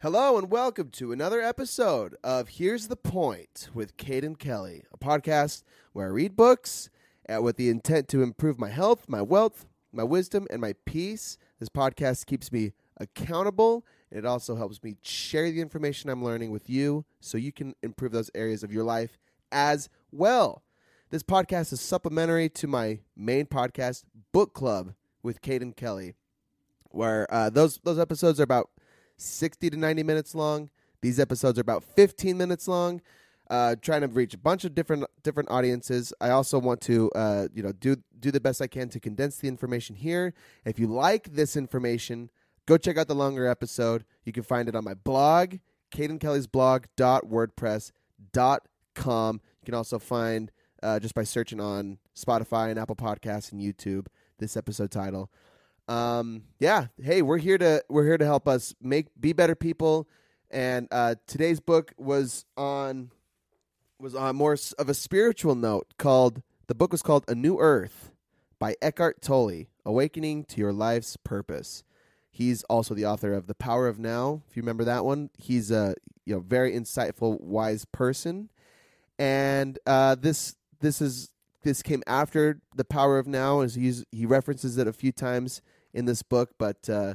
Hello and welcome to another episode of Here's the Point with Caden Kelly, a podcast where I read books uh, with the intent to improve my health, my wealth, my wisdom, and my peace. This podcast keeps me accountable and it also helps me share the information I'm learning with you so you can improve those areas of your life as well. This podcast is supplementary to my main podcast, Book Club with Caden Kelly, where uh, those those episodes are about 60 to 90 minutes long. These episodes are about 15 minutes long. Uh, trying to reach a bunch of different different audiences. I also want to uh, you know do do the best I can to condense the information here. If you like this information, go check out the longer episode. You can find it on my blog, cadenkellysblog.wordpress.com. You can also find uh, just by searching on Spotify and Apple Podcasts and YouTube this episode title um, yeah, hey, we're here to we're here to help us make be better people. And uh, today's book was on was on more of a spiritual note. Called the book was called A New Earth by Eckhart Tolle, Awakening to Your Life's Purpose. He's also the author of The Power of Now. If you remember that one, he's a you know very insightful, wise person. And uh, this this is this came after The Power of Now, as he's he references it a few times in this book, but uh,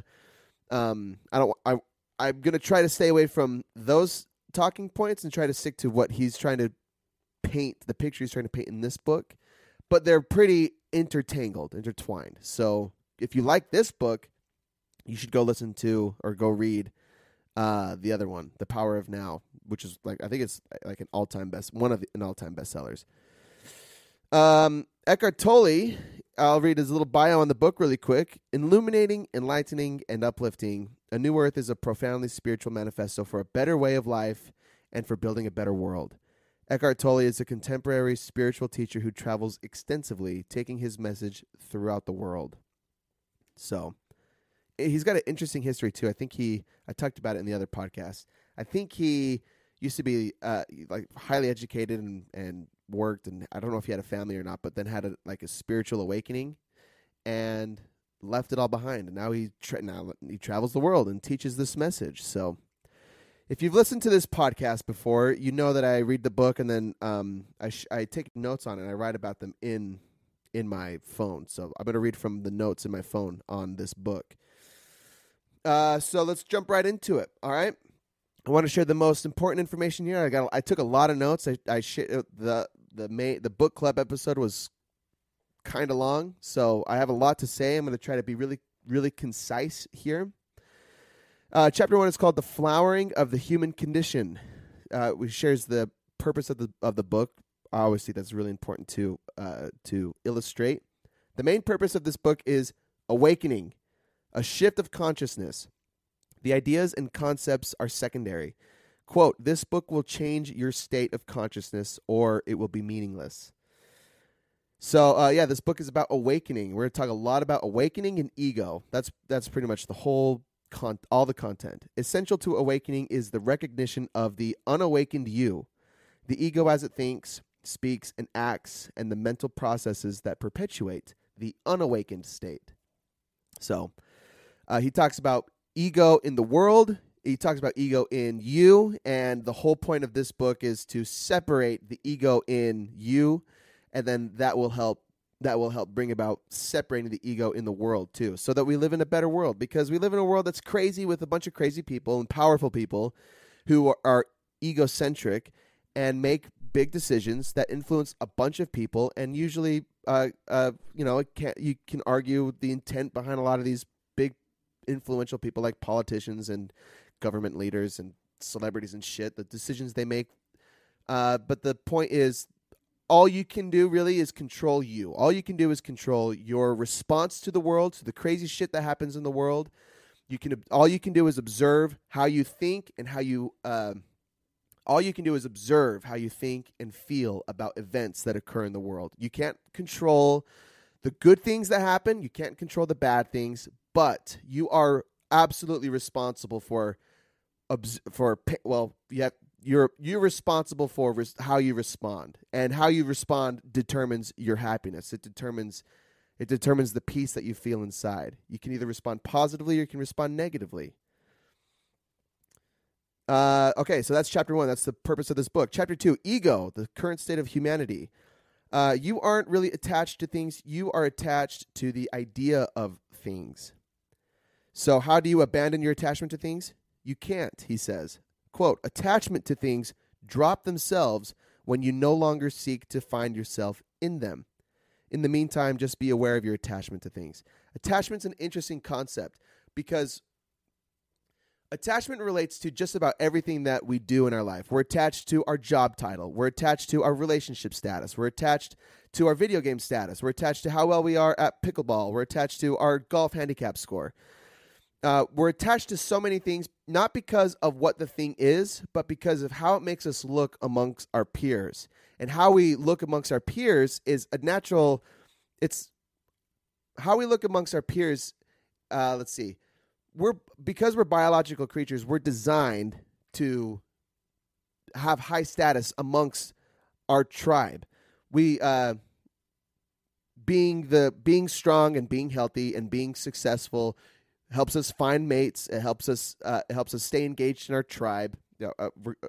um, I don't. I I'm gonna try to stay away from those talking points and try to stick to what he's trying to paint, the picture he's trying to paint in this book. But they're pretty intertangled, intertwined. So if you like this book, you should go listen to or go read uh, the other one, The Power of Now, which is like I think it's like an all time best, one of the, an all time bestsellers. Um, Eckhart Tolle I'll read his little bio on the book really quick. Illuminating, enlightening, and uplifting. A New Earth is a profoundly spiritual manifesto for a better way of life and for building a better world. Eckhart Tolle is a contemporary spiritual teacher who travels extensively, taking his message throughout the world. So, he's got an interesting history too. I think he, I talked about it in the other podcast. I think he used to be uh, like highly educated and, and worked and I don't know if he had a family or not, but then had a, like a spiritual awakening and left it all behind. And now he tra- now he travels the world and teaches this message. So if you've listened to this podcast before, you know that I read the book and then um, I sh- I take notes on it. and I write about them in in my phone. So I'm going to read from the notes in my phone on this book. Uh, so let's jump right into it. All right. I want to share the most important information here. I got I took a lot of notes. I I sh- uh, the the May the book club episode was kind of long, so I have a lot to say. I'm going to try to be really really concise here. Uh, chapter one is called "The Flowering of the Human Condition," uh, which shares the purpose of the of the book. Obviously, that's really important to uh, to illustrate. The main purpose of this book is awakening, a shift of consciousness. The ideas and concepts are secondary. Quote, this book will change your state of consciousness or it will be meaningless. So uh, yeah, this book is about awakening. We're going to talk a lot about awakening and ego. That's that's pretty much the whole con- all the content. Essential to awakening is the recognition of the unawakened you, the ego as it thinks, speaks, and acts, and the mental processes that perpetuate the unawakened state. So uh, he talks about ego in the world. He talks about ego in you, and the whole point of this book is to separate the ego in you, and then that will help. That will help bring about separating the ego in the world too, so that we live in a better world. Because we live in a world that's crazy with a bunch of crazy people and powerful people who are, are egocentric and make big decisions that influence a bunch of people. And usually, uh, uh, you know, you can argue the intent behind a lot of these big influential people like politicians and government leaders and celebrities and shit, the decisions they make. Uh, but the point is, all you can do really is control you. All you can do is control your response to the world, to the crazy shit that happens in the world. You can all you can do is observe how you think and how you. Uh, all you can do is observe how you think and feel about events that occur in the world. You can't control the good things that happen. You can't control the bad things, but you are absolutely responsible for for well you you're you're responsible for res, how you respond and how you respond determines your happiness it determines it determines the peace that you feel inside you can either respond positively or you can respond negatively Uh, okay, so that's chapter one. That's the purpose of this book. Chapter two, ego, the current state of humanity. Uh, you aren't really attached to things. You are attached to the idea of things. So, how do you abandon your attachment to things? You can't, he says. Quote, attachment to things drop themselves when you no longer seek to find yourself in them. In the meantime, just be aware of your attachment to things. Attachment's an interesting concept because attachment relates to just about everything that we do in our life. We're attached to our job title, we're attached to our relationship status, we're attached to our video game status, we're attached to how well we are at pickleball, we're attached to our golf handicap score. Uh, we're attached to so many things, not because of what the thing is, but because of how it makes us look amongst our peers. And how we look amongst our peers is a natural, it's how we look amongst our peers. Uh, let's see. We're because we're biological creatures, we're designed to have high status amongst our tribe. We uh, being the being strong and being healthy and being successful helps us find mates. It helps us uh, it helps us stay engaged in our tribe. You know, uh, uh,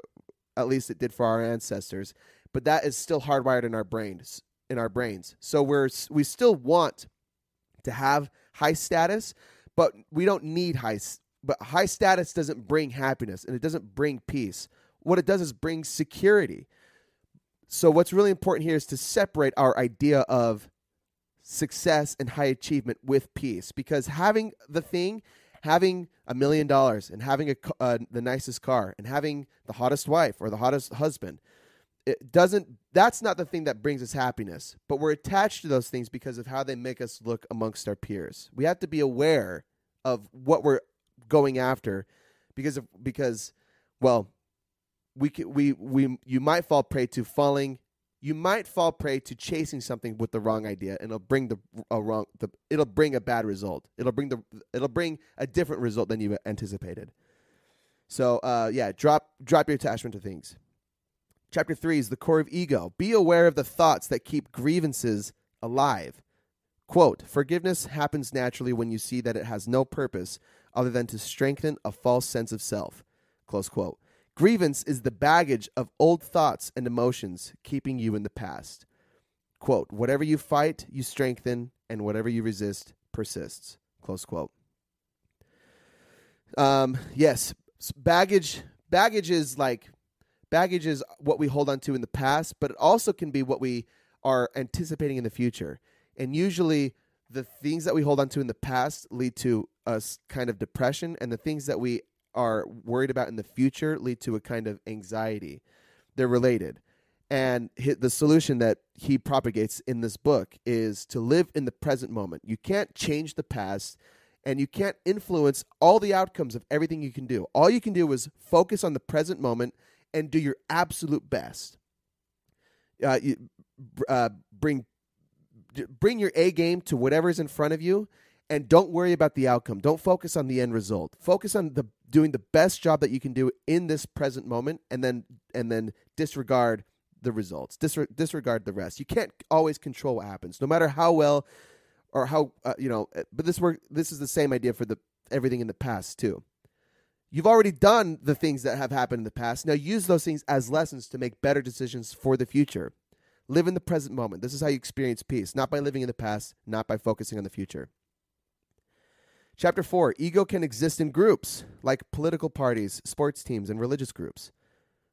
at least it did for our ancestors. But that is still hardwired in our brains. In our brains, so we're we still want to have high status, but we don't need high. But high status doesn't bring happiness, and it doesn't bring peace. What it does is bring security. So what's really important here is to separate our idea of success and high achievement with peace. Because having the thing having a million dollars and having a uh, the nicest car and having the hottest wife or the hottest husband it doesn't that's not the thing that brings us happiness. But we're attached to those things because of how they make us look amongst our peers. We have to be aware of what we're going after because of because well we we we you might fall prey to falling you might fall prey to chasing something with the wrong idea and it'll bring the a wrong the, it'll bring a bad result. It'll bring the it'll bring a different result than you anticipated. So uh, yeah drop drop your attachment to things. Chapter 3 is the core of ego. Be aware of the thoughts that keep grievances alive. Quote forgiveness happens naturally when you see that it has no purpose other than to strengthen a false sense of self. Close quote Grievance is the baggage of old thoughts and emotions keeping you in the past. Quote, whatever you fight, you strengthen, and whatever you resist persists. Close quote. Um, yes, baggage baggage is like baggage is what we hold on to in the past, but it also can be what we are anticipating in the future. And usually the things that we hold on to in the past lead to us kind of depression and the things that we are worried about in the future lead to a kind of anxiety. They're related. And the solution that he propagates in this book is to live in the present moment. You can't change the past and you can't influence all the outcomes of everything you can do. All you can do is focus on the present moment and do your absolute best. Uh, you, uh, bring bring your A game to whatever's in front of you and don't worry about the outcome. Don't focus on the end result. Focus on the doing the best job that you can do in this present moment and then and then disregard the results. disregard the rest. You can't always control what happens. No matter how well or how uh, you know, uh, but this work this is the same idea for the everything in the past too. You've already done the things that have happened in the past. Now use those things as lessons to make better decisions for the future. Live in the present moment. This is how you experience peace, not by living in the past, not by focusing on the future. Chapter 4 Ego can exist in groups, like political parties, sports teams, and religious groups.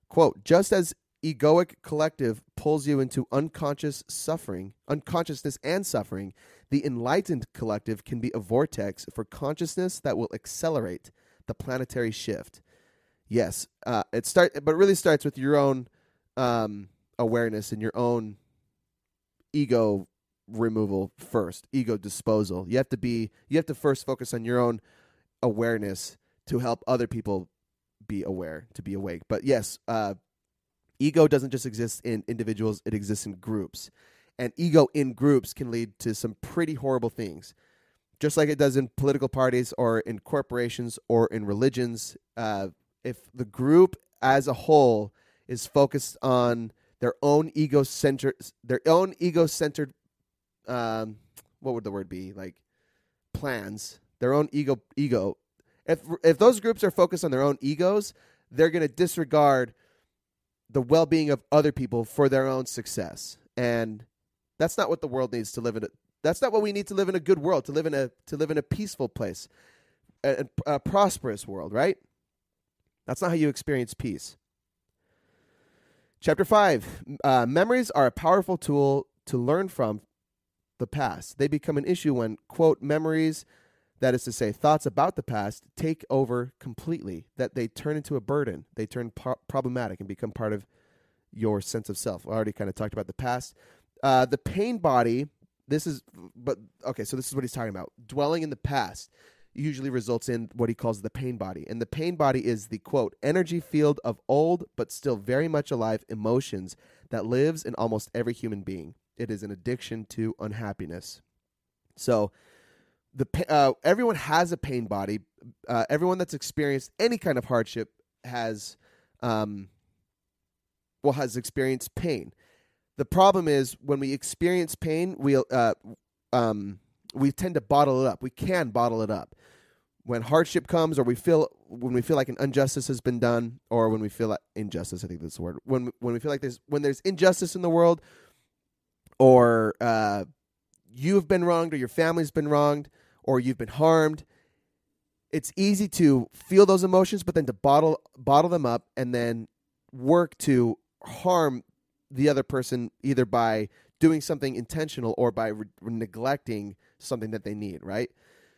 Quote Just as egoic collective pulls you into unconscious suffering, unconsciousness and suffering, the enlightened collective can be a vortex for consciousness that will accelerate the planetary shift. Yes, uh, it start, but it really starts with your own um, awareness and your own ego removal first, ego disposal. You have to be you have to first focus on your own awareness to help other people be aware, to be awake. But yes, uh, ego doesn't just exist in individuals, it exists in groups. And ego in groups can lead to some pretty horrible things. Just like it does in political parties or in corporations or in religions, uh, if the group as a whole is focused on their own ego centered their own ego centered um, what would the word be like plans, their own ego ego. If if those groups are focused on their own egos, they're going to disregard the well-being of other people for their own success. And that's not what the world needs to live in. A, that's not what we need to live in a good world, to live in a to live in a peaceful place, a, a prosperous world, right? That's not how you experience peace. Chapter 5 uh, Memories are a powerful tool to learn from the past. They become an issue when, quote, memories, that is to say, thoughts about the past, take over completely, that they turn into a burden. They turn pro- problematic and become part of your sense of self. I already kind of talked about the past. Uh, the pain body, this is, but okay, so this is what he's talking about. Dwelling in the past usually results in what he calls the pain body. And the pain body is the quote, energy field of old but still very much alive emotions that lives in almost every human being. It is an addiction to unhappiness. So, the uh, everyone has a pain body. Uh, everyone that's experienced any kind of hardship has, um, well, has experienced pain. The problem is when we experience pain, we uh, um, we tend to bottle it up. We can bottle it up. When hardship comes, or we feel when we feel like an injustice has been done, or when we feel like injustice, I think that's the word. When when we feel like there's when there's injustice in the world, or uh, you've been wronged, or your family's been wronged, or you've been harmed, it's easy to feel those emotions, but then to bottle bottle them up and then work to harm the other person either by doing something intentional or by re- neglecting something that they need, right?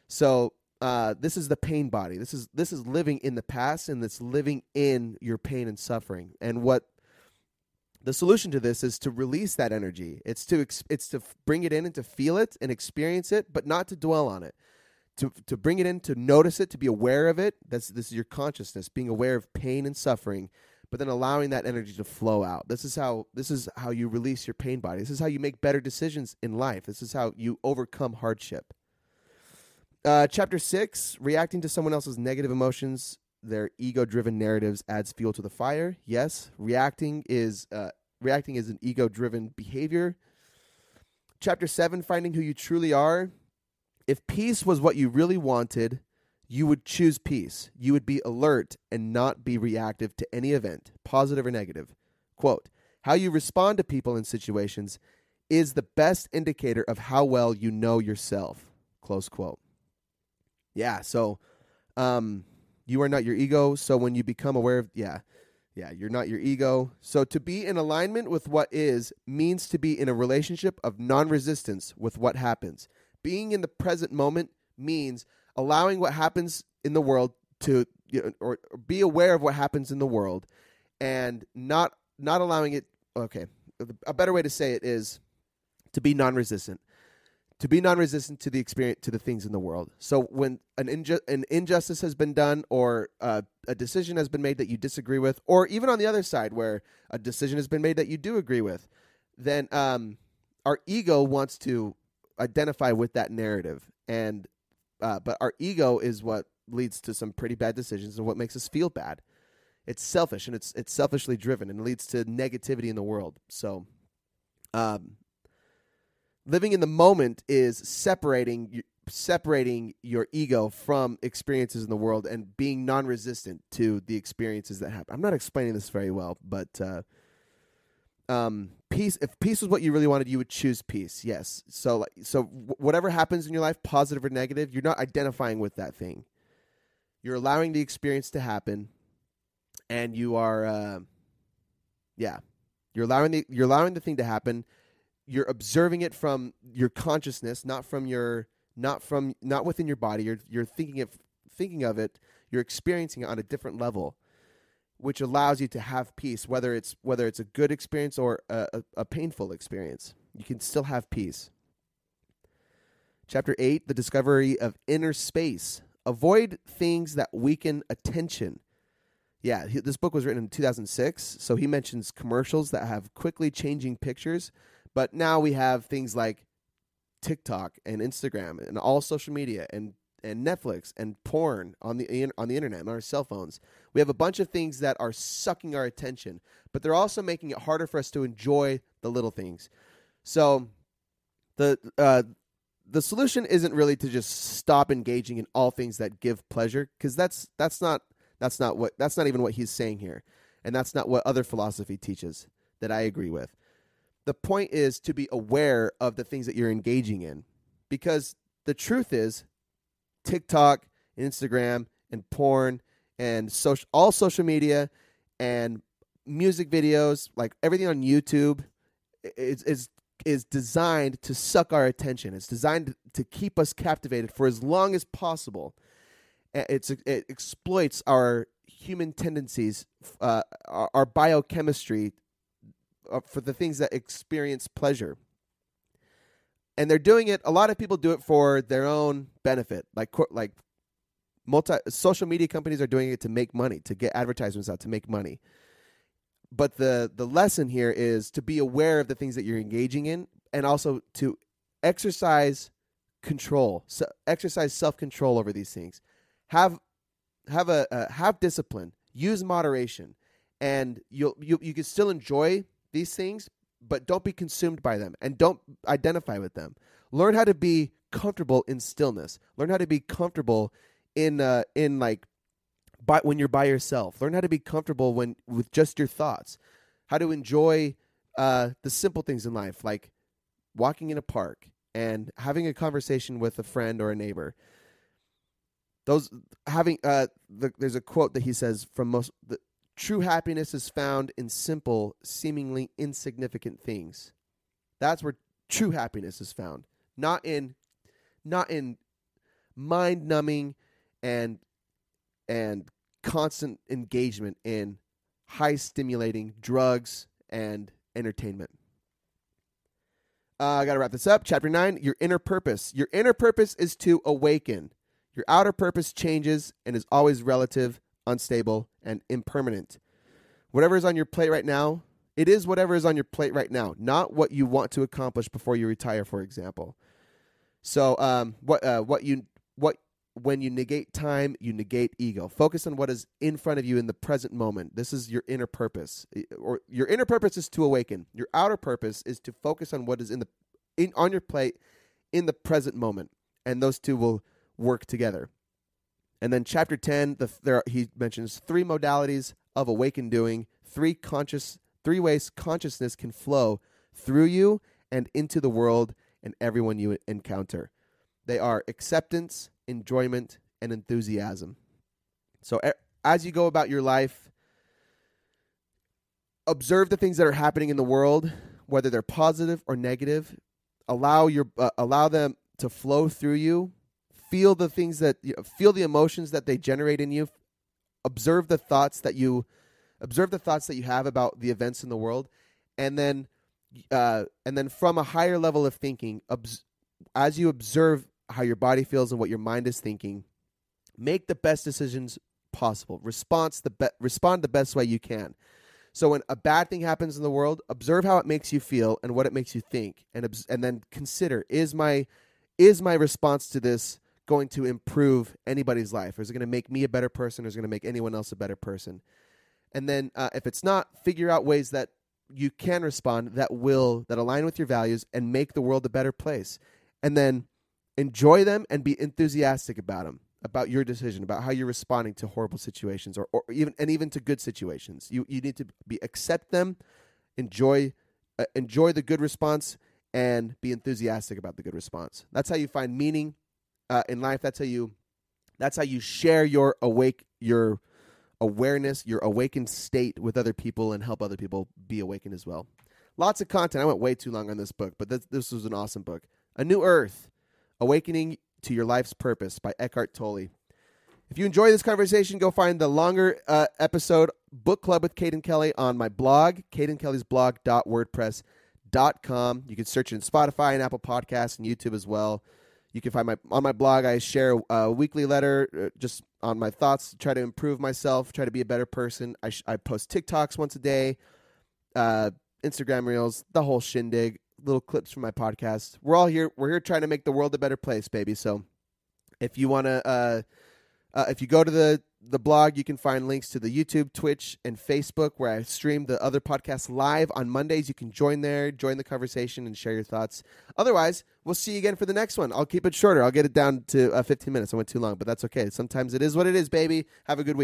So uh, this is the pain body. This is this is living in the past and it's living in your pain and suffering. And what the solution to this is to release that energy. It's to it's to bring it in and to feel it and experience it, but not to dwell on it. To to bring it in, to notice it, to be aware of it. That's this is your consciousness, being aware of pain and suffering, but then allowing that energy to flow out. This is how this is how you release your pain body. This is how you make better decisions in life. This is how you overcome hardship. Uh, chapter six: reacting to someone else's negative emotions, their ego-driven narratives adds fuel to the fire. Yes, reacting is uh, reacting is an ego-driven behavior. Chapter seven: finding who you truly are. If peace was what you really wanted, you would choose peace. You would be alert and not be reactive to any event, positive or negative. Quote, how you respond to people in situations is the best indicator of how well you know yourself. Close quote. Yeah, so um you are not your ego, so when you become aware of yeah. Yeah, you're not your ego. So to be in alignment with what is means to be in a relationship of non-resistance with what happens. Being in the present moment means allowing what happens in the world to you know, or, or be aware of what happens in the world and not not allowing it okay a better way to say it is to be non-resistant to be non-resistant to the experience to the things in the world so when an, inju- an injustice has been done or uh, a decision has been made that you disagree with or even on the other side where a decision has been made that you do agree with then um, our ego wants to identify with that narrative and uh, but our ego is what leads to some pretty bad decisions and what makes us feel bad. It's selfish and it's it's selfishly driven and leads to negativity in the world. So, um, living in the moment is separating separating your ego from experiences in the world and being non-resistant to the experiences that happen. I'm not explaining this very well, but uh, um, peace if peace was what you really wanted you would choose peace yes. So like so whatever happens in your life positive or negative you're not identifying with that thing. You're allowing the experience to happen and you are uh, yeah. You're allowing the you're allowing the thing to happen you're observing it from your consciousness not from your not from not within your body you're you're thinking of thinking of it you're experiencing it on a different level which allows you to have peace, whether it's whether it's a good experience or a, a, a painful experience. You can still have peace. Chapter 8 The Discovery of Inner Space. Avoid things that weaken attention. Yeah, he, this book was written in 2006, so he mentions commercials that have quickly changing pictures, but now we have things like TikTok and Instagram and all social media and and Netflix and porn on the on the internet on our cell phones. We have a bunch of things that are sucking our attention, but they're also making it harder for us to enjoy the little things. So the uh, the solution isn't really to just stop engaging in all things that give pleasure because that's that's not That's not what that's not even what he's saying here. And that's not what other philosophy teaches that I agree with. The point is to be aware of the things that you're engaging in. Because the truth is TikTok, Instagram, and porn and social all social media and music videos, like everything on YouTube is is is designed to suck our attention. It's designed to keep us captivated for as long as possible. It's it exploits our human tendencies, uh, our, our, biochemistry uh, for the things that experience pleasure. And they're doing it. A lot of people do it for their own benefit, like like multi social media companies are doing it to make money, to get advertisements out, to make money but the the lesson here is to be aware of the things that you're engaging in and also to exercise control so exercise self-control over these things have have a uh, have discipline use moderation and you'll you, you can still enjoy these things but don't be consumed by them and don't identify with them learn how to be comfortable in stillness learn how to be comfortable in uh in like by, when you're by yourself. Learn how to be comfortable when with just your thoughts. How to enjoy uh, the simple things in life, like walking in a park and having a conversation with a friend or a neighbor. Those having uh, the, there's a quote that he says from most the true happiness is found in simple, seemingly insignificant things. That's where true happiness is found, not in not in mind numbing and and constant engagement in high stimulating drugs and entertainment. Uh, I got to wrap this up. Chapter 9 Your inner purpose. Your inner purpose is to awaken. Your outer purpose changes and is always relative, unstable, and impermanent. Whatever is on your plate right now, it is whatever is on your plate right now, not what you want to accomplish before you retire, for example. So, um, what uh, what you what when you negate time, you negate ego. Focus on what is in front of you in the present moment. This is your inner purpose. Or your inner purpose is to awaken. Your outer purpose is to focus on what is in the in on your plate in the present moment. And those two will work together. And then chapter 10, the, there he mentions three modalities of awakened doing, three conscious three ways consciousness can flow through you and into the world and everyone you encounter. They are acceptance, enjoyment, and enthusiasm. So as you go about your life, observe the things that are happening in the world, whether they're positive or negative. Allow your uh, allow them to flow through you. Feel the things that you know, feel the emotions that they generate in you. Observe the thoughts that you observe the thoughts that you have about the events in the world, and then uh, and then from a higher level of thinking, obs- as you observe how your body feels and what your mind is thinking. Make the best decisions possible. Response the be- respond the best way you can. So when a bad thing happens in the world, observe how it makes you feel and what it makes you think, and obs- and then consider is my is my response to this going to improve anybody's life? Or is it going to make me a better person? Or is it going to make anyone else a better person? And then uh, if it's not, figure out ways that you can respond that will that align with your values and make the world a better place. And then enjoy them and be enthusiastic about them about your decision about how you're responding to horrible situations or, or even and even to good situations you you need to be accept them enjoy uh, enjoy the good response and be enthusiastic about the good response that's how you find meaning uh, in life that's how you that's how you share your awake your awareness your awakened state with other people and help other people be awakened as well lots of content i went way too long on this book but this, this was an awesome book a new earth Awakening to Your Life's Purpose by Eckhart Tolle. If you enjoy this conversation, go find the longer uh, episode, Book Club with Caden Kelly, on my blog, cadenkellysblog.wordpress.com. You can search it in Spotify and Apple Podcasts and YouTube as well. You can find my on my blog. I share a weekly letter uh, just on my thoughts, try to improve myself, try to be a better person. I, sh- I post TikToks once a day, uh, Instagram reels, the whole shindig little clips from my podcast. We're all here. We're here trying to make the world a better place, baby. So if you want to, uh, uh, if you go to the the blog, you can find links to the YouTube, Twitch, and Facebook where I stream the other podcasts live on Mondays. You can join there, join the conversation, and share your thoughts. Otherwise, we'll see you again for the next one. I'll keep it shorter. I'll get it down to uh, 15 minutes. I went too long, but that's okay. Sometimes it is what it is, baby. Have a good week.